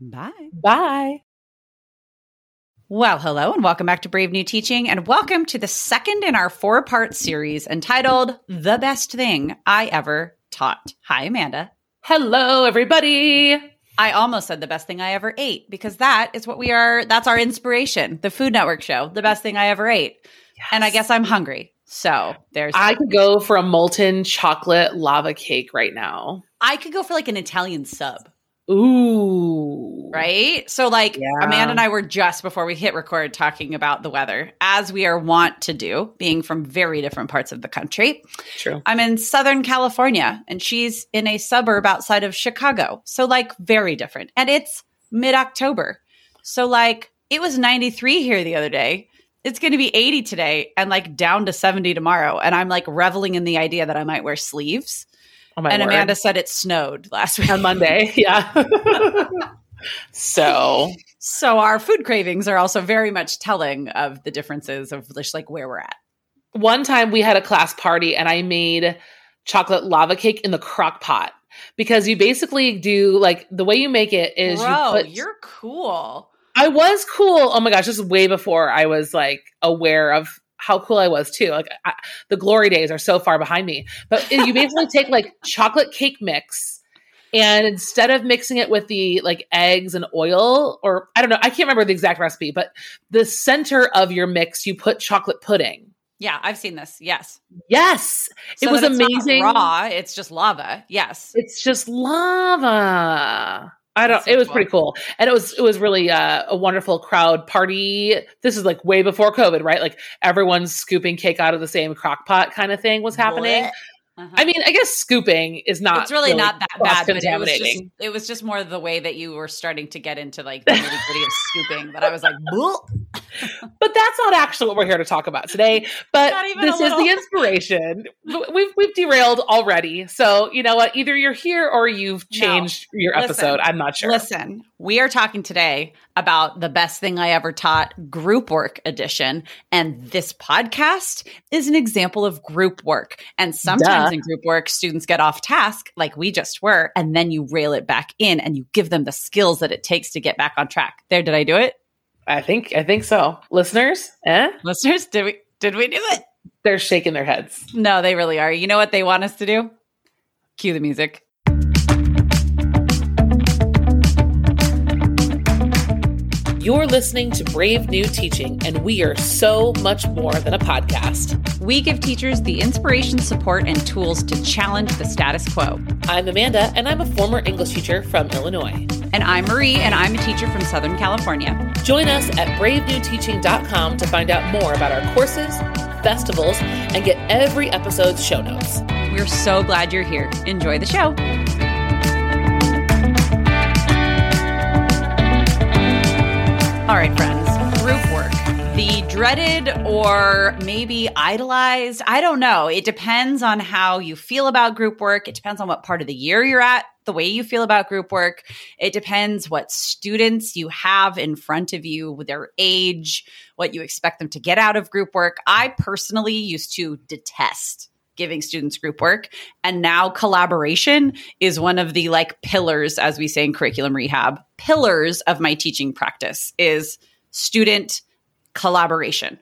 Bye. Bye. Well, hello and welcome back to Brave New Teaching and welcome to the second in our four part series entitled The Best Thing I Ever Taught. Hi, Amanda. Hello, everybody. I almost said the best thing I ever ate because that is what we are. That's our inspiration, the Food Network show, the best thing I ever ate. Yes. And I guess I'm hungry. So there's. I could go for a molten chocolate lava cake right now. I could go for like an Italian sub. Ooh. Right? So, like, yeah. Amanda and I were just before we hit record talking about the weather, as we are wont to do, being from very different parts of the country. True. I'm in Southern California and she's in a suburb outside of Chicago. So, like, very different. And it's mid October. So, like, it was 93 here the other day. It's going to be 80 today and like down to 70 tomorrow. And I'm like reveling in the idea that I might wear sleeves Oh, and word. Amanda said it snowed last week on Monday. Yeah. so, so our food cravings are also very much telling of the differences of just like where we're at. One time we had a class party and I made chocolate lava cake in the crock pot because you basically do like the way you make it is Bro, you put you're cool. I was cool. Oh my gosh, this is way before I was like aware of how cool I was too. Like I, the glory days are so far behind me. But you basically take like chocolate cake mix and instead of mixing it with the like eggs and oil or I don't know, I can't remember the exact recipe, but the center of your mix you put chocolate pudding. Yeah, I've seen this. Yes. Yes. So it was amazing. raw, it's just lava. Yes. It's just lava. I don't. It was pretty cool, and it was it was really uh, a wonderful crowd party. This is like way before COVID, right? Like everyone's scooping cake out of the same crock pot, kind of thing was happening. What? Uh-huh. I mean, I guess scooping is not. It's really, really not that bad. But it was, just, it was just more the way that you were starting to get into like the nitty gritty of scooping that I was like, but that's not actually what we're here to talk about today. But this is the inspiration. we've we've derailed already. So you know what? Either you're here or you've changed no. your episode. Listen, I'm not sure. Listen, we are talking today about the best thing I ever taught, group work edition, and this podcast is an example of group work. And sometimes Duh. in group work, students get off task, like we just were, and then you rail it back in and you give them the skills that it takes to get back on track. There, did I do it? I think I think so. Listeners, eh? Listeners, did we did we do it? They're shaking their heads. No, they really are. You know what they want us to do? Cue the music. You're listening to Brave New Teaching, and we are so much more than a podcast. We give teachers the inspiration, support, and tools to challenge the status quo. I'm Amanda, and I'm a former English teacher from Illinois. And I'm Marie, and I'm a teacher from Southern California. Join us at bravenewteaching.com to find out more about our courses, festivals, and get every episode's show notes. We're so glad you're here. Enjoy the show. All right, friends, group work. The dreaded or maybe idolized, I don't know. It depends on how you feel about group work. It depends on what part of the year you're at, the way you feel about group work. It depends what students you have in front of you, their age, what you expect them to get out of group work. I personally used to detest giving students group work. And now collaboration is one of the like pillars, as we say in curriculum rehab, pillars of my teaching practice is student collaboration.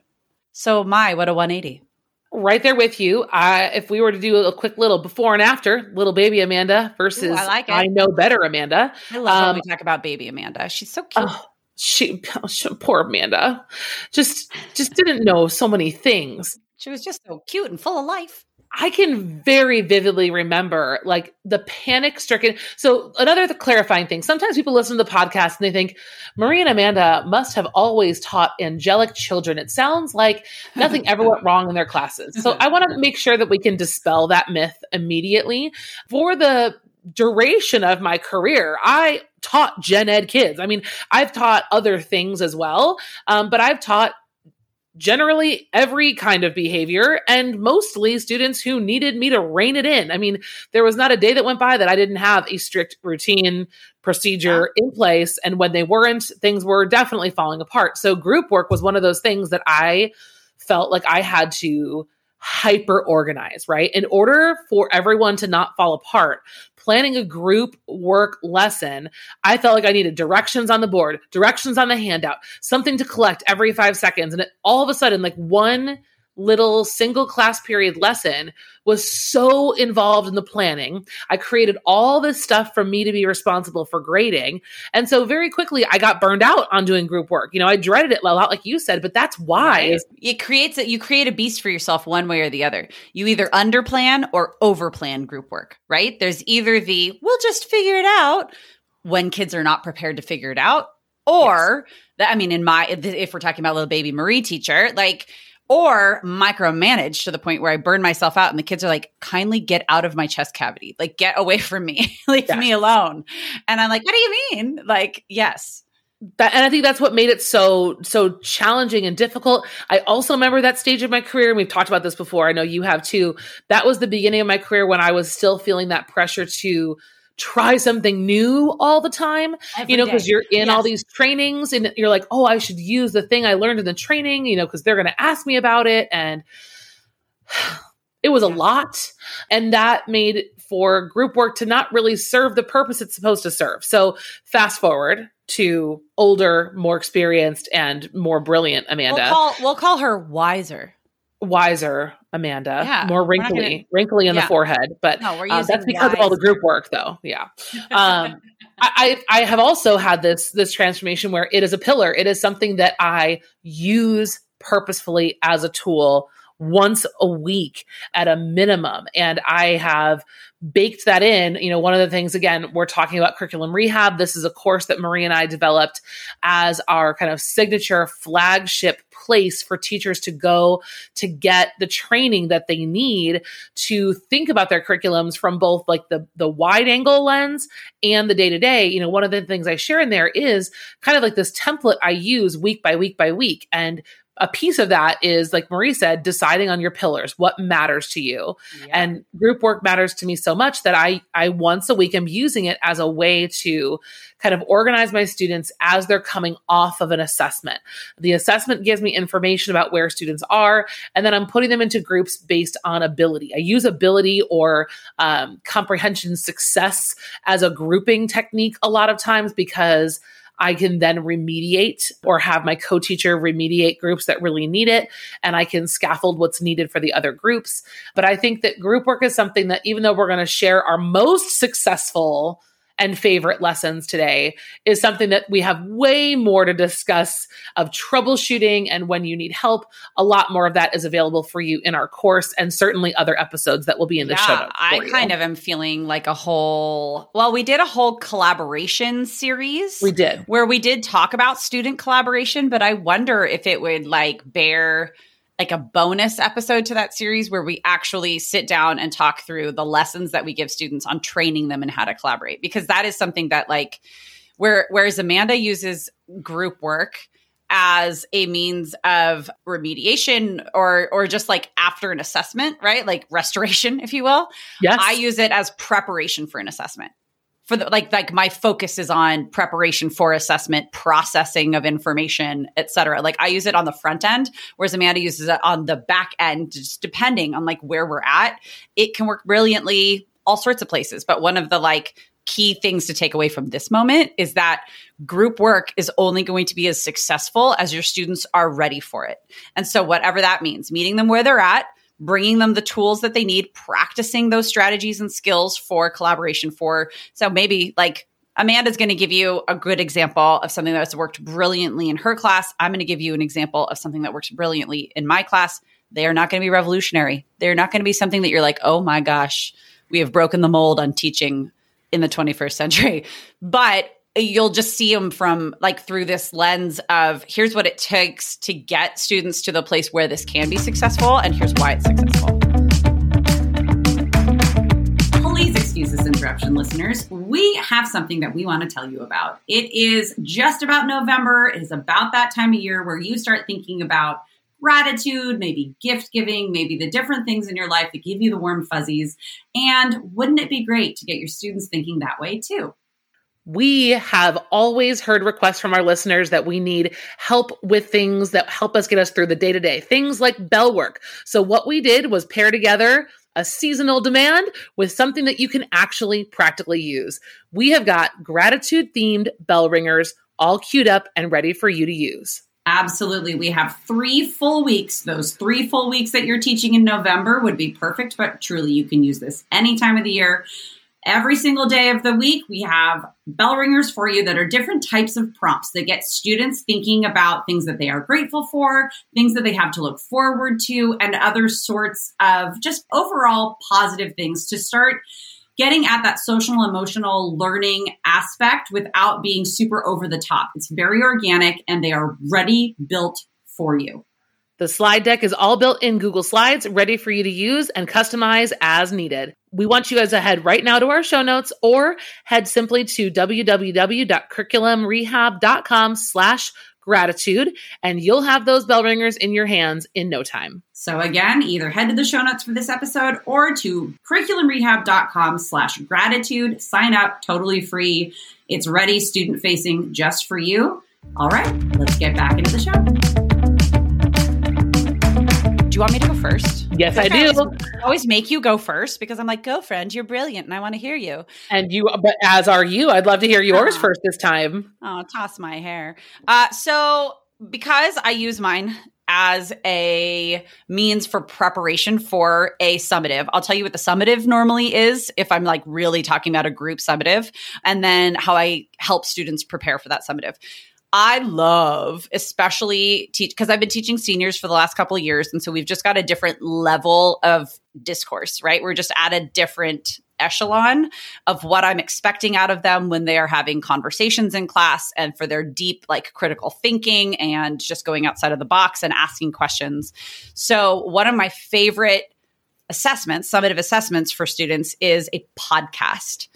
So, my, what a 180. Right there with you. Uh, if we were to do a quick little before and after, little baby Amanda versus Ooh, I, like I know better Amanda. I love um, when we talk about baby Amanda. She's so cute. Oh, she, she, poor Amanda, just just didn't know so many things. She was just so cute and full of life. I can very vividly remember like the panic stricken. So another clarifying thing. Sometimes people listen to the podcast and they think Marie and Amanda must have always taught angelic children. It sounds like nothing ever went wrong in their classes. So I want to make sure that we can dispel that myth immediately. For the duration of my career, I taught gen ed kids. I mean, I've taught other things as well, um, but I've taught generally every kind of behavior and mostly students who needed me to rein it in. I mean, there was not a day that went by that I didn't have a strict routine procedure in place. And when they weren't, things were definitely falling apart. So group work was one of those things that I felt like I had to hyper organize, right? In order for everyone to not fall apart, planning a group work lesson, I felt like I needed directions on the board, directions on the handout, something to collect every five seconds. And it, all of a sudden, like one little single class period lesson was so involved in the planning. I created all this stuff for me to be responsible for grading. And so very quickly I got burned out on doing group work. You know, I dreaded it a lot like you said, but that's why. Right. It creates it you create a beast for yourself one way or the other. You either underplan or overplan group work, right? There's either the we'll just figure it out when kids are not prepared to figure it out or yes. that I mean in my if we're talking about little baby Marie teacher, like or micromanage to the point where I burn myself out and the kids are like, kindly get out of my chest cavity. Like, get away from me. Leave yes. me alone. And I'm like, what do you mean? Like, yes. That, and I think that's what made it so so challenging and difficult. I also remember that stage of my career, and we've talked about this before. I know you have too. That was the beginning of my career when I was still feeling that pressure to try something new all the time, Every you know, because you're in yes. all these trainings and you're like, oh, I should use the thing I learned in the training, you know, because they're going to ask me about it. And it was a lot. And that made for group work to not really serve the purpose it's supposed to serve. So fast forward to older, more experienced, and more brilliant Amanda. We'll call, we'll call her wiser wiser Amanda, yeah, more wrinkly, gonna, wrinkly in yeah. the forehead. But no, uh, that's because of all the group work, though. Yeah. Um, I, I have also had this this transformation where it is a pillar. It is something that I use purposefully as a tool once a week at a minimum. And I have baked that in. You know, one of the things, again, we're talking about curriculum rehab. This is a course that Marie and I developed as our kind of signature flagship place for teachers to go to get the training that they need to think about their curriculums from both like the the wide angle lens and the day to day. You know, one of the things I share in there is kind of like this template I use week by week by week and a piece of that is like Marie said, deciding on your pillars, what matters to you. Yeah. And group work matters to me so much that I I once a week am using it as a way to kind of organize my students as they're coming off of an assessment. The assessment gives me information about where students are, and then I'm putting them into groups based on ability. I use ability or um, comprehension success as a grouping technique a lot of times because I can then remediate or have my co teacher remediate groups that really need it. And I can scaffold what's needed for the other groups. But I think that group work is something that, even though we're going to share our most successful and favorite lessons today is something that we have way more to discuss of troubleshooting and when you need help. A lot more of that is available for you in our course and certainly other episodes that will be in the yeah, show. I you. kind of am feeling like a whole, well, we did a whole collaboration series. We did. Where we did talk about student collaboration, but I wonder if it would like bear like a bonus episode to that series where we actually sit down and talk through the lessons that we give students on training them in how to collaborate because that is something that like where whereas Amanda uses group work as a means of remediation or or just like after an assessment, right? Like restoration, if you will. Yes. I use it as preparation for an assessment for the like like my focus is on preparation for assessment processing of information et cetera. Like i use it on the front end whereas amanda uses it on the back end just depending on like where we're at. It can work brilliantly all sorts of places but one of the like key things to take away from this moment is that group work is only going to be as successful as your students are ready for it. And so whatever that means meeting them where they're at bringing them the tools that they need, practicing those strategies and skills for collaboration for. So maybe like Amanda's going to give you a good example of something that's worked brilliantly in her class. I'm going to give you an example of something that works brilliantly in my class. They are not going to be revolutionary. They're not going to be something that you're like, oh my gosh, we have broken the mold on teaching in the 21st century. But you'll just see them from like through this lens of here's what it takes to get students to the place where this can be successful and here's why it's successful. Please excuse this interruption, listeners. We have something that we want to tell you about. It is just about November. It is about that time of year where you start thinking about gratitude, maybe gift giving, maybe the different things in your life that give you the warm fuzzies. And wouldn't it be great to get your students thinking that way too? We have always heard requests from our listeners that we need help with things that help us get us through the day to day, things like bell work. So, what we did was pair together a seasonal demand with something that you can actually practically use. We have got gratitude themed bell ringers all queued up and ready for you to use. Absolutely. We have three full weeks. Those three full weeks that you're teaching in November would be perfect, but truly you can use this any time of the year. Every single day of the week, we have bell ringers for you that are different types of prompts that get students thinking about things that they are grateful for, things that they have to look forward to, and other sorts of just overall positive things to start getting at that social emotional learning aspect without being super over the top. It's very organic and they are ready built for you. The slide deck is all built in Google Slides, ready for you to use and customize as needed. We want you guys to head right now to our show notes or head simply to www.curriculumrehab.com slash gratitude and you'll have those bell ringers in your hands in no time. So again, either head to the show notes for this episode or to curriculumrehab.com slash gratitude. Sign up totally free. It's ready, student facing just for you. All right, let's get back into the show you want me to go first? Yes, I do. I always make you go first because I'm like, go, friend, you're brilliant, and I want to hear you. And you, but as are you. I'd love to hear yours uh, first this time. Oh, toss my hair. Uh, so because I use mine as a means for preparation for a summative. I'll tell you what the summative normally is if I'm like really talking about a group summative, and then how I help students prepare for that summative. I love, especially teach because I've been teaching seniors for the last couple of years. And so we've just got a different level of discourse, right? We're just at a different echelon of what I'm expecting out of them when they are having conversations in class and for their deep, like critical thinking and just going outside of the box and asking questions. So, one of my favorite assessments, summative assessments for students is a podcast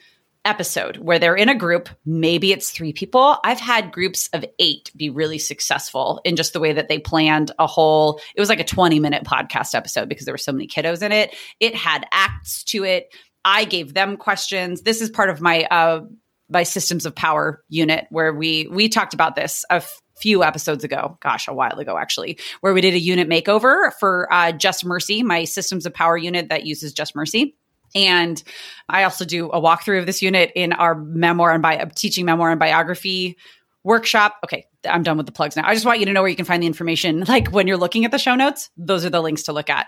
episode where they're in a group. Maybe it's three people. I've had groups of eight be really successful in just the way that they planned a whole, it was like a 20 minute podcast episode because there were so many kiddos in it. It had acts to it. I gave them questions. This is part of my, uh, my systems of power unit where we we talked about this a f- few episodes ago gosh a while ago actually where we did a unit makeover for uh, just mercy my systems of power unit that uses just mercy and I also do a walkthrough of this unit in our memoir and bi- teaching memoir and biography workshop. Okay, I'm done with the plugs now. I just want you to know where you can find the information. Like when you're looking at the show notes, those are the links to look at.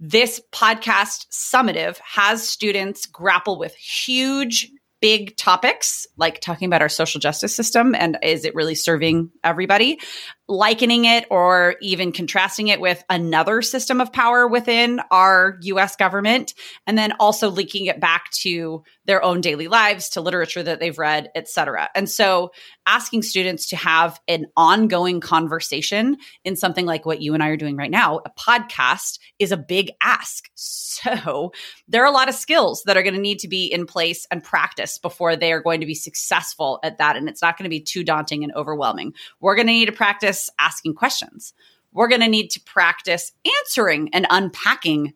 This podcast summative has students grapple with huge big topics like talking about our social justice system and is it really serving everybody likening it or even contrasting it with another system of power within our US government, and then also linking it back to their own daily lives, to literature that they've read, et cetera. And so asking students to have an ongoing conversation in something like what you and I are doing right now, a podcast, is a big ask. So there are a lot of skills that are going to need to be in place and practice before they are going to be successful at that. And it's not going to be too daunting and overwhelming. We're going to need to practice practice asking questions. We're going to need to practice answering and unpacking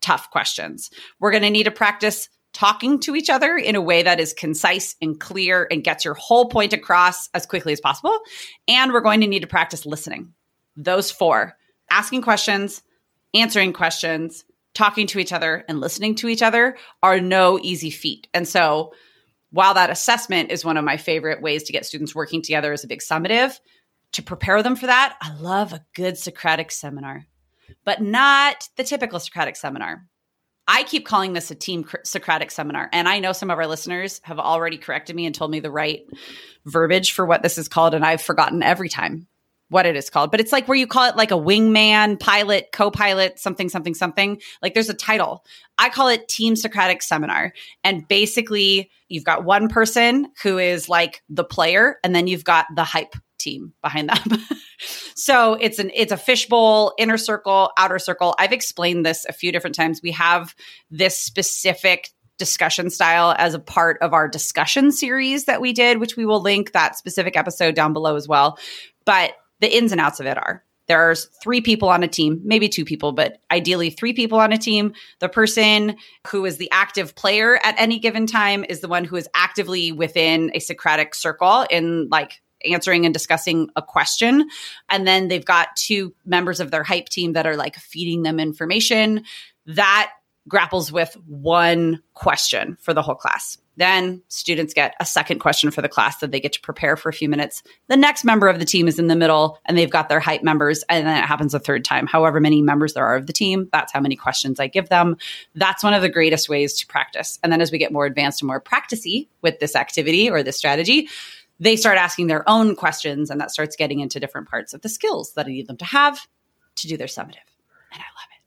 tough questions. We're going to need to practice talking to each other in a way that is concise and clear and gets your whole point across as quickly as possible. And we're going to need to practice listening. Those four asking questions, answering questions, talking to each other, and listening to each other are no easy feat. And so, while that assessment is one of my favorite ways to get students working together as a big summative, to prepare them for that, I love a good Socratic seminar, but not the typical Socratic seminar. I keep calling this a team Socratic seminar. And I know some of our listeners have already corrected me and told me the right verbiage for what this is called. And I've forgotten every time what it is called. But it's like where you call it like a wingman, pilot, co pilot, something, something, something. Like there's a title. I call it Team Socratic Seminar. And basically, you've got one person who is like the player, and then you've got the hype team behind them. so it's an it's a fishbowl, inner circle, outer circle. I've explained this a few different times. We have this specific discussion style as a part of our discussion series that we did, which we will link that specific episode down below as well. But the ins and outs of it are there's three people on a team, maybe two people, but ideally three people on a team. The person who is the active player at any given time is the one who is actively within a Socratic circle in like answering and discussing a question. And then they've got two members of their hype team that are like feeding them information. That grapples with one question for the whole class. Then students get a second question for the class that they get to prepare for a few minutes. The next member of the team is in the middle and they've got their hype members. And then it happens a third time. However many members there are of the team, that's how many questions I give them. That's one of the greatest ways to practice. And then as we get more advanced and more practicey with this activity or this strategy, they start asking their own questions and that starts getting into different parts of the skills that I need them to have to do their summative. And I love it.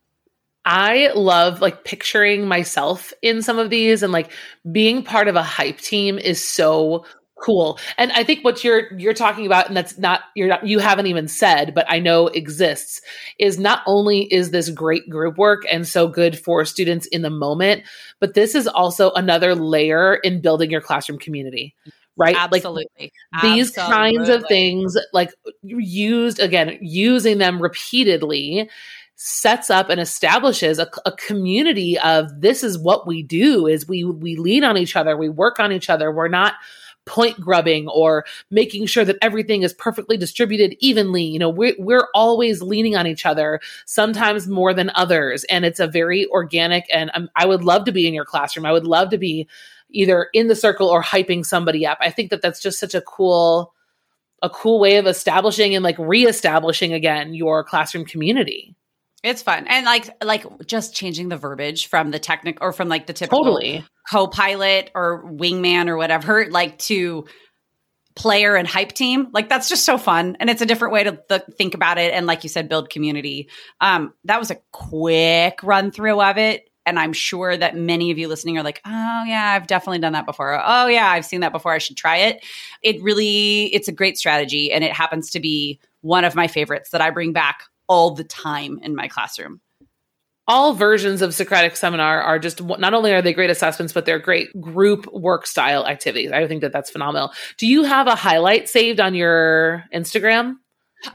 I love like picturing myself in some of these and like being part of a hype team is so cool. And I think what you're you're talking about and that's not you're not you haven't even said but I know exists is not only is this great group work and so good for students in the moment, but this is also another layer in building your classroom community right? Absolutely. Like these Absolutely. kinds of things, like used again, using them repeatedly sets up and establishes a, a, community of this is what we do is we we lean on each other we work on each other we're not point grubbing or making sure that everything is perfectly distributed evenly you know we're, we're always leaning on each other sometimes more than others and it's a very organic and um, i would love to be in your classroom i would love to be either in the circle or hyping somebody up. I think that that's just such a cool a cool way of establishing and like reestablishing again your classroom community. It's fun. And like like just changing the verbiage from the technical or from like the typical totally. co-pilot or wingman or whatever like to player and hype team like that's just so fun and it's a different way to th- think about it and like you said build community um that was a quick run through of it and I'm sure that many of you listening are like, "Oh yeah, I've definitely done that before. Oh yeah, I've seen that before. I should try it." It really it's a great strategy and it happens to be one of my favorites that I bring back all the time in my classroom. All versions of Socratic Seminar are just not only are they great assessments, but they're great group work style activities. I think that that's phenomenal. Do you have a highlight saved on your Instagram?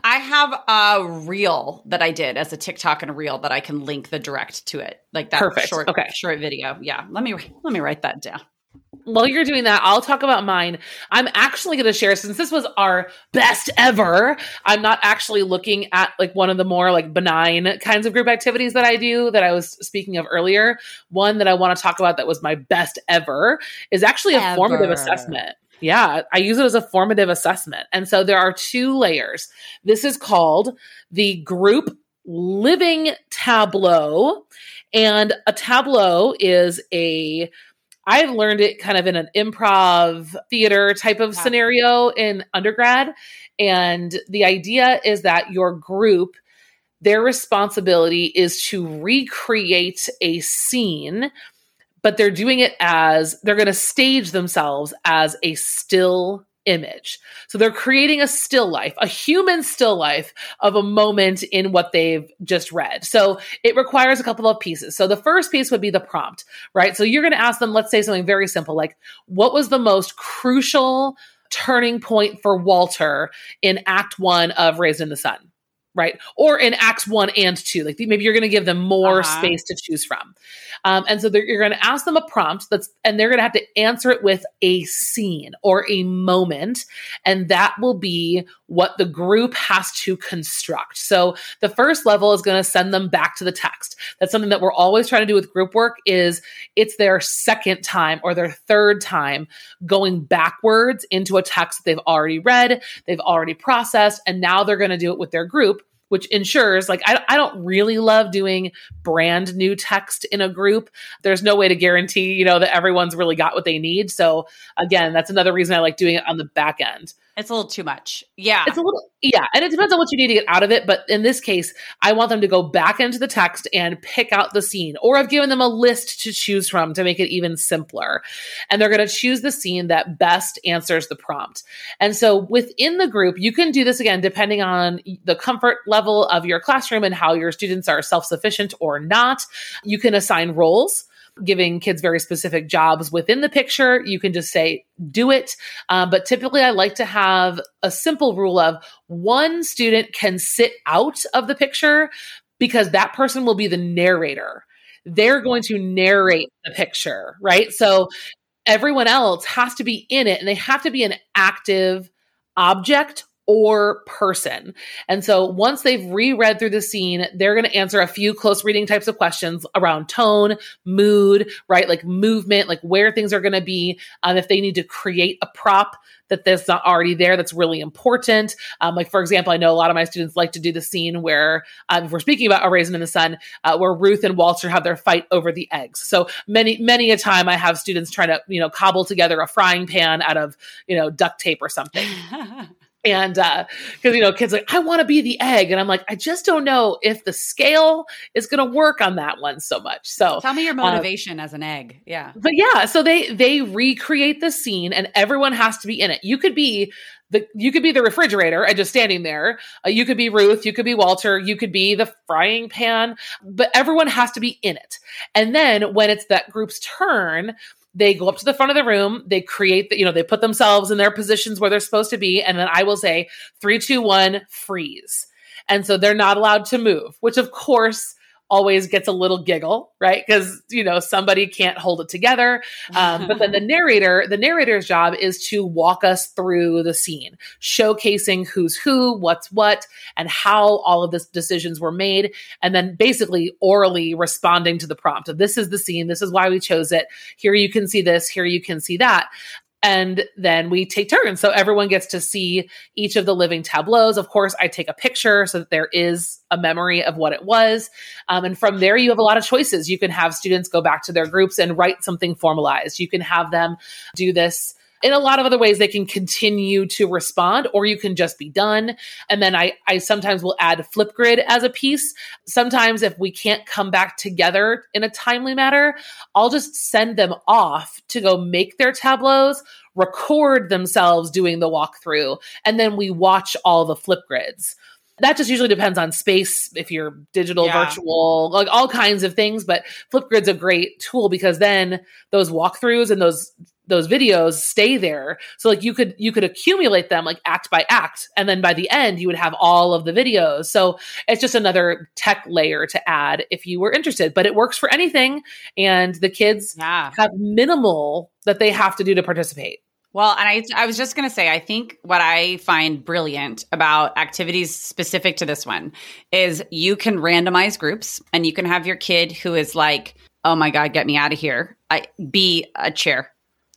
I have a reel that I did as a TikTok and a reel that I can link the direct to it, like that Perfect. short, okay. short video. Yeah, let me let me write that down. While you're doing that, I'll talk about mine. I'm actually going to share since this was our best ever. I'm not actually looking at like one of the more like benign kinds of group activities that I do that I was speaking of earlier. One that I want to talk about that was my best ever is actually a ever. formative assessment. Yeah, I use it as a formative assessment. And so there are two layers. This is called the group living tableau. And a tableau is a I've learned it kind of in an improv theater type of scenario in undergrad. And the idea is that your group, their responsibility is to recreate a scene, but they're doing it as they're going to stage themselves as a still image. So they're creating a still life, a human still life of a moment in what they've just read. So it requires a couple of pieces. So the first piece would be the prompt, right? So you're going to ask them, let's say something very simple, like, what was the most crucial turning point for Walter in Act One of Raisin in the Sun? Right? Or in acts one and two, like maybe you're going to give them more uh-huh. space to choose from. Um, and so you're going to ask them a prompt that's, and they're going to have to answer it with a scene or a moment. And that will be what the group has to construct. So the first level is going to send them back to the text. That's something that we're always trying to do with group work is it's their second time or their third time going backwards into a text that they've already read, they've already processed, and now they're going to do it with their group which ensures like I, I don't really love doing brand new text in a group. There's no way to guarantee you know that everyone's really got what they need. So again that's another reason i like doing it on the back end it's a little too much. Yeah. It's a little, yeah. And it depends on what you need to get out of it. But in this case, I want them to go back into the text and pick out the scene. Or I've given them a list to choose from to make it even simpler. And they're going to choose the scene that best answers the prompt. And so within the group, you can do this again, depending on the comfort level of your classroom and how your students are self sufficient or not. You can assign roles giving kids very specific jobs within the picture. You can just say, do it. Um, but typically, I like to have a simple rule of one student can sit out of the picture because that person will be the narrator. They're going to narrate the picture, right? So everyone else has to be in it and they have to be an active object or person. And so once they've reread through the scene, they're going to answer a few close reading types of questions around tone, mood, right? Like movement, like where things are going to be. Um, if they need to create a prop that that's not already there, that's really important. Um, like, for example, I know a lot of my students like to do the scene where, um, if we're speaking about A Raisin in the Sun, uh, where Ruth and Walter have their fight over the eggs. So many, many a time I have students trying to, you know, cobble together a frying pan out of, you know, duct tape or something. And uh, because you know, kids like, I want to be the egg. And I'm like, I just don't know if the scale is gonna work on that one so much. So tell me your uh, motivation uh, as an egg. Yeah. But yeah, so they they recreate the scene and everyone has to be in it. You could be the you could be the refrigerator and just standing there. Uh, you could be Ruth, you could be Walter, you could be the frying pan, but everyone has to be in it. And then when it's that group's turn, they go up to the front of the room they create the, you know they put themselves in their positions where they're supposed to be and then i will say three two one freeze. And so they're not allowed to move which of course always gets a little giggle, right? Because you know somebody can't hold it together. Um, but then the narrator, the narrator's job is to walk us through the scene, showcasing who's who, what's what, and how all of the decisions were made, and then basically orally responding to the prompt of this is the scene, this is why we chose it. Here you can see this, here you can see that and then we take turns. So everyone gets to see each of the living tableaus. Of course, I take a picture so that there is a memory of what it was. Um, and from there, you have a lot of choices. You can have students go back to their groups and write something formalized. You can have them do this in a lot of other ways they can continue to respond or you can just be done. And then i i sometimes will add flipgrid as a piece. Sometimes if we can't come back together in a timely manner i'll just send them off to go make their tableaus record themselves doing the walkthrough and then we watch all the flipgrids. That just usually depends on space if you're digital yeah. virtual like all kinds of things but flipgrid's a great tool because then those walkthroughs and those those videos stay there so like you could you could accumulate them like act by act and then by the end you would have all of the videos so it's just another tech layer to add if you were interested but it works for anything and the kids yeah. have minimal that they have to do to participate well, and I, I was just going to say, I think what I find brilliant about activities specific to this one is you can randomize groups and you can have your kid who is like, oh my God, get me out of here. I, be a chair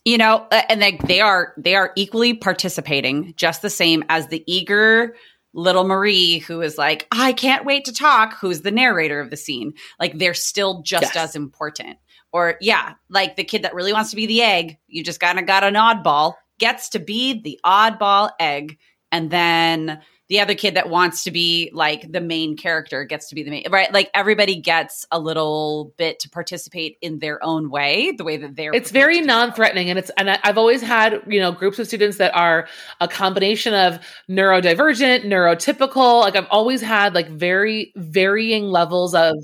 you know uh, and they, they are they are equally participating just the same as the eager little Marie, who is like, I can't wait to talk, who's the narrator of the scene. Like they're still just Yes. as important. Or yeah, like the kid that really wants to be the egg, you just kind of got an oddball, gets to be the oddball egg. And then the other kid that wants to be like the main character gets to be the main right like everybody gets a little bit to participate in their own way the way that they're it's very prepared to do so. non-threatening and it's and I- i've always had you know groups of students that are a combination of neurodivergent neurotypical like i've always had like very varying levels of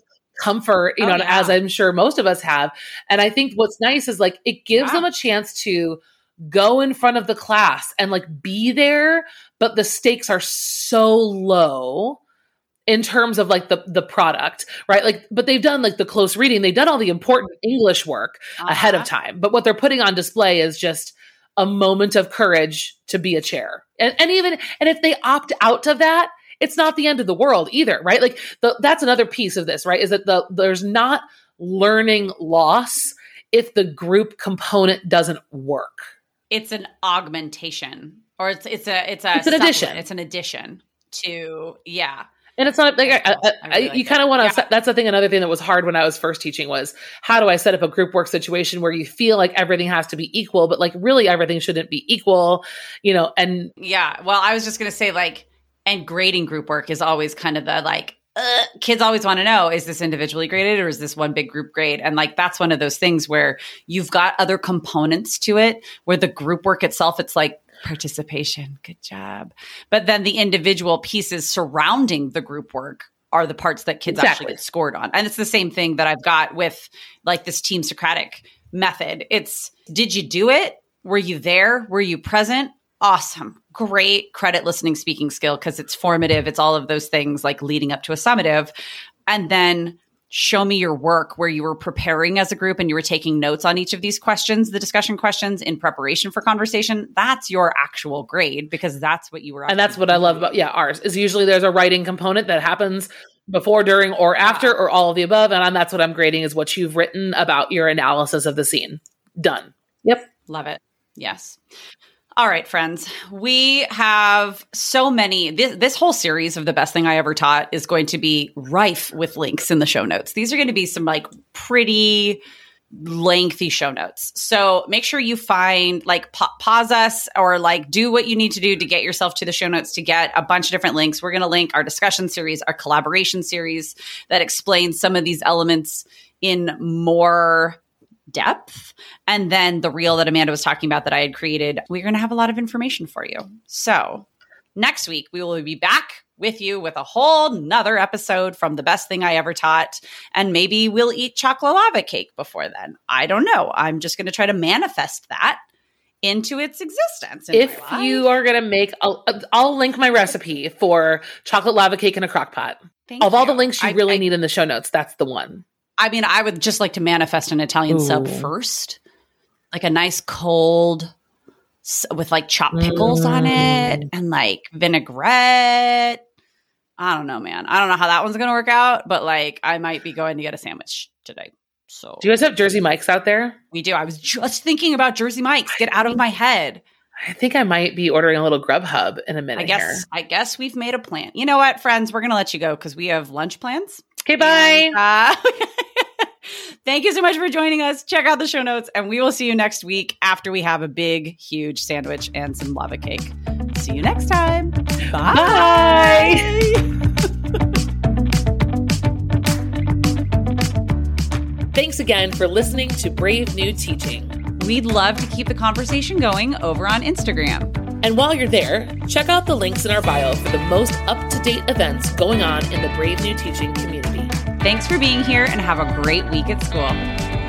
comfort you Oh, know yeah. as i'm sure most of us have and i think what's nice is like it gives Yeah. them a chance to go in front of the class and like be there but the stakes are so low in terms of like the the product right like but they've done like the close reading they've done all the important english work ahead of Uh-huh. time. But what they're putting on display is just a moment of courage to be a chair. And, and even, and if they opt out of that, it's not the end of the world either, right? Like the, that's another piece of this, right? Is that the, there's not learning loss if the group component doesn't work. It's an augmentation or it's it's a it's a It's an addition. it's an addition to yeah And it's not like I, I, I really you kind of want to. That's the thing. Another thing that was hard when I was first teaching was how do I set up a group work situation where you feel like everything has to be equal, but like really everything shouldn't be equal, you know? And yeah well i was just gonna say like and grading group work is always kind of the like uh, kids always want to know is this individually graded or is this one big group grade? And like that's one of those things where you've got other components to it where the group work itself it's like participation good job. But then the individual pieces surrounding the group work are the parts that kids Exactly. actually get scored on. And it's the same thing that i've got with like this team socratic method. It's did you do it? Were you there? Were you present awesome great credit listening speaking skill because it's formative it's all of those things like leading up to a summative and then show me your work where you were preparing as a group and you were taking notes on each of these questions the discussion questions in preparation for conversation that's your actual grade because that's what you were and that's what I love about yeah ours is usually there's a writing component that happens before, during, or after, or all of the above, and that's what I'm grading is what you've written about your analysis of the scene. Done. Yep. Love it. Yes. All right, friends. We have so many. This, this whole series of the best thing I ever taught is going to be rife with links in the show notes. These are going to be some like pretty lengthy show notes. So make sure you find like pa- pause us or like do what you need to do to get yourself to the show notes to get a bunch of different links. We're going to link our discussion series, our collaboration series that explains some of these elements in more depth. And then the reel that Amanda was talking about that I had created, we're going to have a lot of information for you. So next week, we will be back with you with a whole nother episode from the best thing I ever taught. And maybe we'll eat chocolate lava cake before then. I don't know. I'm just going to try to manifest that into its existence. in If you are going to make, I'll, I'll link my recipe for chocolate lava cake in a crock pot. Thank Of all the links you I- really I- need in the show notes, that's the one. I mean, I would just like to manifest an Italian sub first, like a nice cold with like chopped pickles on it Mm. and like vinaigrette. I don't know, man. I don't know how that one's gonna work out, but like I might be going to get a sandwich today. So Do you guys have Jersey Mike's out there? we do. I was just thinking about Jersey Mike's. Get out of my head. I think I might be ordering a little Grubhub in a minute I guess. here. I guess we've made a plan. You know what, friends? We're gonna let you go because we have lunch plans. Okay, bye. And, uh, thank you so much for joining us. Check out the show notes, and we will see you next week after we have a big, huge sandwich and some lava cake. See you next time. Bye. Thanks again for listening to Brave New Teaching. We'd love to keep the conversation going over on Instagram. And while you're there, check out the links in our bio for the most up to date events going on in the Brave New Teaching community. Thanks for being here and have a great week at school.